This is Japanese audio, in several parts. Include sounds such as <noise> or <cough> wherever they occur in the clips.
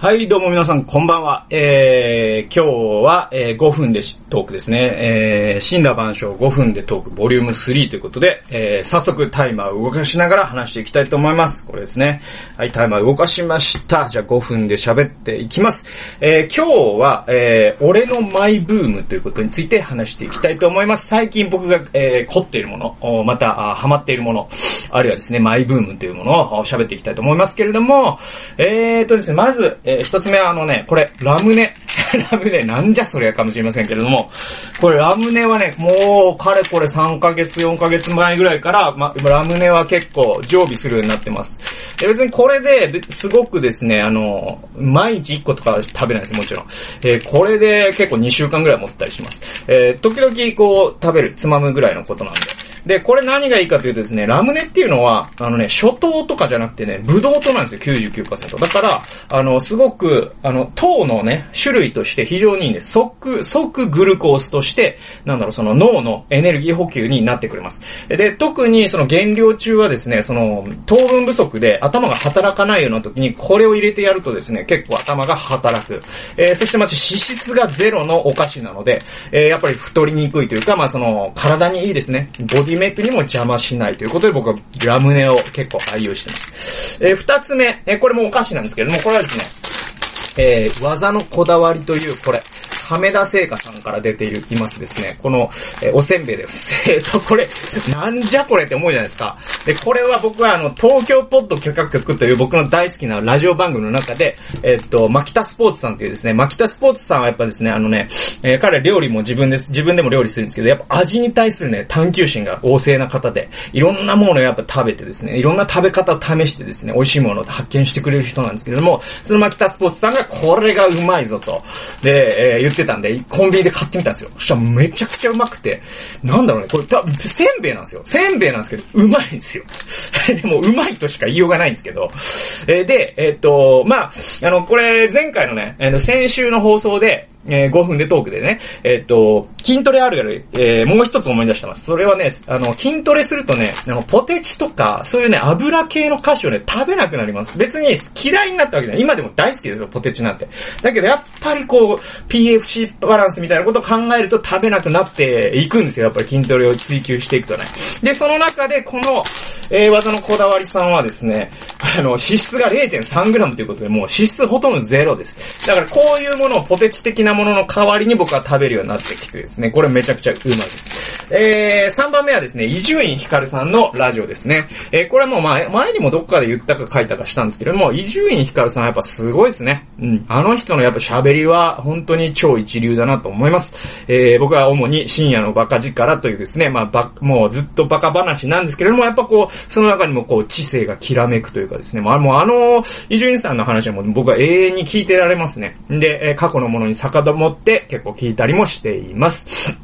はい、どうも皆さん、こんばんは。えー、今日は、えー、5分でトークですね。えー、死んだ万象5分でトークボリューム3ということで、えー、早速タイマーを動かしながら話していきたいと思います。これですね。はい、タイマー動かしました。じゃあ5分で喋っていきます。えー、今日は、えー、俺のマイブームということについて話していきたいと思います。最近僕が、えー、凝っているもの、また、ハマっているもの、あるいはですね、マイブームというものを喋っていきたいと思いますけれども、えーとですね、まず、えー一つ目はあのね、これ、ラムネ。<laughs> ラムネ、なんじゃそりゃかもしれませんけれども、これラムネはね、もう、かれこれ3ヶ月、4ヶ月前ぐらいから、ま、ラムネは結構常備するようになってます。で別にこれで、すごくですね、あの、毎日1個とか食べないです、もちろん。えーこれで結構2週間ぐらい持ったりします。えー時々こう、食べる、つまむぐらいのことなんで。で、これ何がいいかというとですね、ラムネっていうのは、あのね、初糖とかじゃなくてね、ブドウ糖なんですよ、99%。だから、あの、すごく、あの、糖のね、種類として非常にいいんです。即、即グルコースとして、なんだろう、その脳のエネルギー補給になってくれます。で、特にその減量中はですね、その、糖分不足で頭が働かないような時に、これを入れてやるとですね、結構頭が働く。えーそしてまた脂質がゼロのお菓子なので、えーやっぱり太りにくいというか、まあその、体にいいですね。ボディメイクにも邪魔しないということで僕はラムネを結構愛用してます。えー二つ目、えーこれもお菓子なんですけれども、これはですね、えー技のこだわりという、これ、亀田製菓さんから出ている、いますですね。この、えーおせんべいです。<laughs> えっと、これ、なんじゃこれって思うじゃないですか。で、これは僕はあの、東京ポッド許可局という僕の大好きなラジオ番組の中で、えっと、マキタスポーツさんっていうですね、マキタスポーツさんはやっぱですね、あのね、えー彼料理も自分です、自分でも料理するんですけど、やっぱ味に対するね、探求心が旺盛な方で、いろんなものをやっぱ食べてですね、いろんな食べ方を試してですね、美味しいものを発見してくれる人なんですけれども、そのマキタスポーツさんがこれがうまいぞと、で、えー言ってたんで、コンビニで買ってみたんですよ。そしたらめちゃくちゃうまくて、なんだろうね、これた、せんべいなんですよ。せんべいなんですけど、うまいんですよ。<laughs> でも、うまいとしか言いようがないんですけど、えーで、えーっと、まあ、あの、これ、前回のね、あの先週の放送で、えー5分でトークでね、えーっと、筋トレあるある、えーもう一つ思い出してます。それはね、あの、筋トレするとね、あの、ポテチとか、そういうね、油系の菓子をね、食べなくなります。別に嫌いになったわけじゃない。今でも大好きですよ、ポテチなんて。だけど、やっぱりこう、PFC バランスみたいなことを考えると食べなくなっていくんですよ。やっぱり筋トレを追求していくとね。で、その中で、この、えー技のこだわりさんはですね、あの、脂質が 0.3g ということで、もう脂質ほとんどゼロです。だからこういうものをポテチ的なものの代わりに僕は食べるようになってきてですね、これめちゃくちゃうまいです。えー、3番目はですね、伊集院光さんのラジオですね。えー、これはもう前前にもどっかで言ったか書いたかしたんですけれども、伊集院光さんはやっぱすごいですね。うん。あの人のやっぱ喋りは本当に超一流だなと思います。えー、僕は主に深夜のバカ力というですね、まあ、ば、もうずっとバカ話なんですけれども、やっぱこう、その中にもこう、知性がきらめくというかですね、もうあもうあの、伊集院さんの話はもう僕は永遠に聞いてられますね。で、え過去のものに遡って結構聞いたりもしています。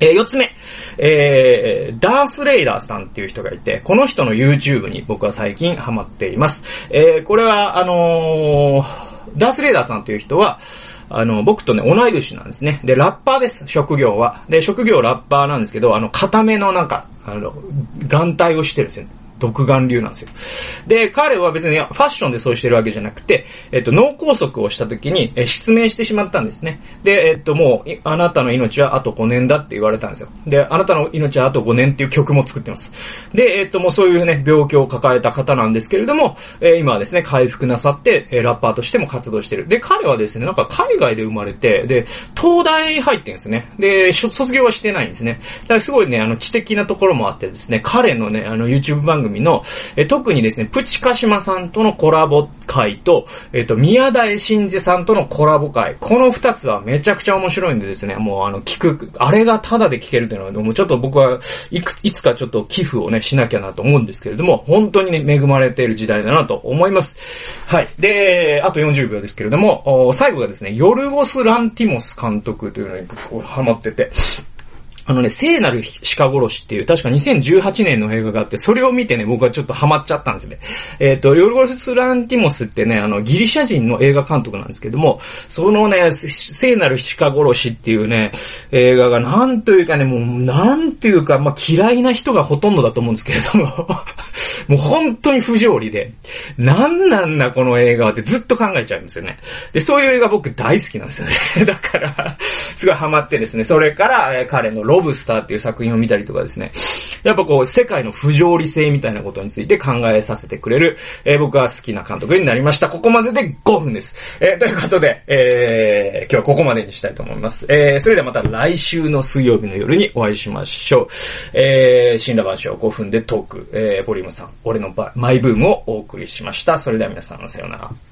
えー四つ目、えー、ダースレイダーさんっていう人がいて、この人の YouTube に僕は最近ハマっています。えー、これは、あのーダースレイダーさんっていう人は、あの、僕とね、同い年なんですね。で、ラッパーです、職業は。で、職業ラッパーなんですけど、あの、固めのなんか、あの、眼帯をしてるんですよね。独眼流なんですよ。で、彼は別にファッションでそうしてるわけじゃなくて、えっと、脳梗塞をした時に、え失明してしまったんですね。で、えっと、もう、あなたの命はあと5年だって言われたんですよ。で、あなたの命はあと5年っていう曲も作ってます。で、えっと、もうそういうね、病気を抱えた方なんですけれども、え今はですね、回復なさって、えラッパーとしても活動してる。で、彼はですね、なんか海外で生まれて、で、東大入ってんですね。で、卒業はしてないんですね。だからすごいね、あの、知的なところもあってですね、彼のね、あの、YouTube 番組の、え特にですね、プチカシマさんとのコラボ会と、えっ、と、宮台真司さんとのコラボ会。この二つはめちゃくちゃ面白いんでですね、もうあの、聞く、あれがタダで聞けるというのは、もうちょっと僕はいく、いつかちょっと寄付をね、しなきゃなと思うんですけれども、本当にね、恵まれている時代だなと思います。はい。で、あと40秒ですけれども、最後がですね、ヨルゴス・ランティモス監督というのにハマってて、あのね、聖なる鹿殺しっていう、確か2018年の映画があって、それを見てね、僕はちょっとハマっちゃったんですね。えっ、ー、と、リオルゴス・ランティモスってね、あの、ギリシャ人の映画監督なんですけども、そのね、聖なる鹿殺しっていうね、映画がなんというかね、もう、なんていうか、まあ、嫌いな人がほとんどだと思うんですけれども <laughs> もう本当に不条理で、なんなんだこの映画はってずっと考えちゃうんですよね。で、そういう映画僕大好きなんですよね。<laughs> だから、すごいハマってですね、それから、え彼のロブスターっていう作品を見たりとかですね、やっぱこう、世界の不条理性みたいなことについて考えさせてくれる、えー、僕は好きな監督になりました。ここまでで5分です。えー、ということで、えー、今日はここまでにしたいと思います。えー、それではまた来週の水曜日の夜にお会いしましょう。えー、新羅万象5分でトーク、えー、ボリューム3、俺のマイブームをお送りしました。それでは皆さん、さようなら。